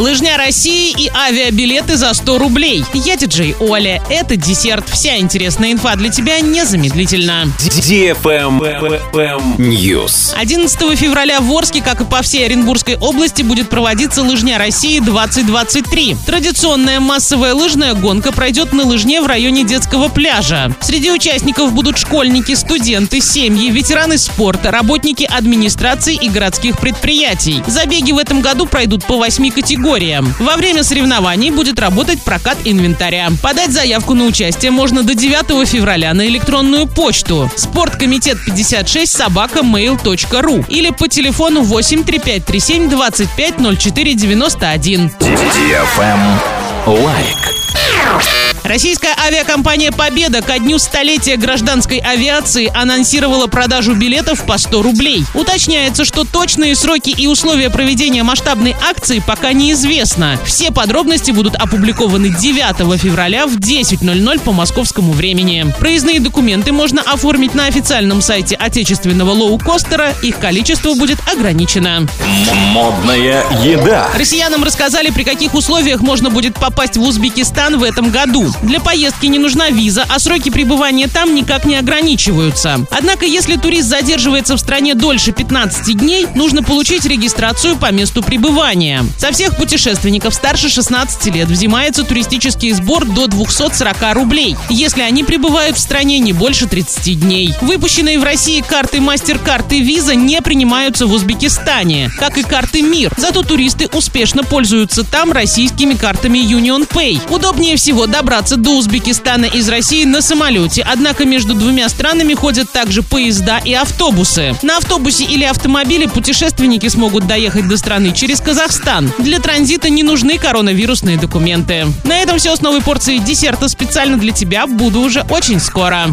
Лыжня России и авиабилеты за 100 рублей. Я диджей Оля. Это десерт. Вся интересная инфа для тебя незамедлительно. News. 11 февраля в Орске, как и по всей Оренбургской области, будет проводиться Лыжня России 2023. Традиционная массовая лыжная гонка пройдет на лыжне в районе детского пляжа. Среди участников будут школьники, студенты, семьи, ветераны спорта, работники администрации и городских предприятий. Забеги в этом году пройдут по восьми категориям. Во время соревнований будет работать прокат инвентаря. Подать заявку на участие можно до 9 февраля на электронную почту спорткомитет 56 собака mail.ru или по телефону 8 3537 25 04 91. Лайк. Российская авиакомпания «Победа» ко дню столетия гражданской авиации анонсировала продажу билетов по 100 рублей. Уточняется, что точные сроки и условия проведения масштабной акции пока неизвестно. Все подробности будут опубликованы 9 февраля в 10.00 по московскому времени. Проездные документы можно оформить на официальном сайте отечественного лоукостера. Их количество будет ограничено. Модная еда. Россиянам рассказали, при каких условиях можно будет попасть в Узбекистан в этом году. Для поездки не нужна виза, а сроки пребывания там никак не ограничиваются. Однако, если турист задерживается в стране дольше 15 дней, нужно получить регистрацию по месту пребывания. Со всех путешественников старше 16 лет взимается туристический сбор до 240 рублей, если они пребывают в стране не больше 30 дней. Выпущенные в России карты MasterCard и Visa не принимаются в Узбекистане, как и карты МИР. Зато туристы успешно пользуются там российскими картами Union Pay. Удобнее всего добраться до Узбекистана из России на самолете, однако между двумя странами ходят также поезда и автобусы. На автобусе или автомобиле путешественники смогут доехать до страны через Казахстан. Для транзита не нужны коронавирусные документы. На этом все с новой порцией десерта специально для тебя. Буду уже очень скоро.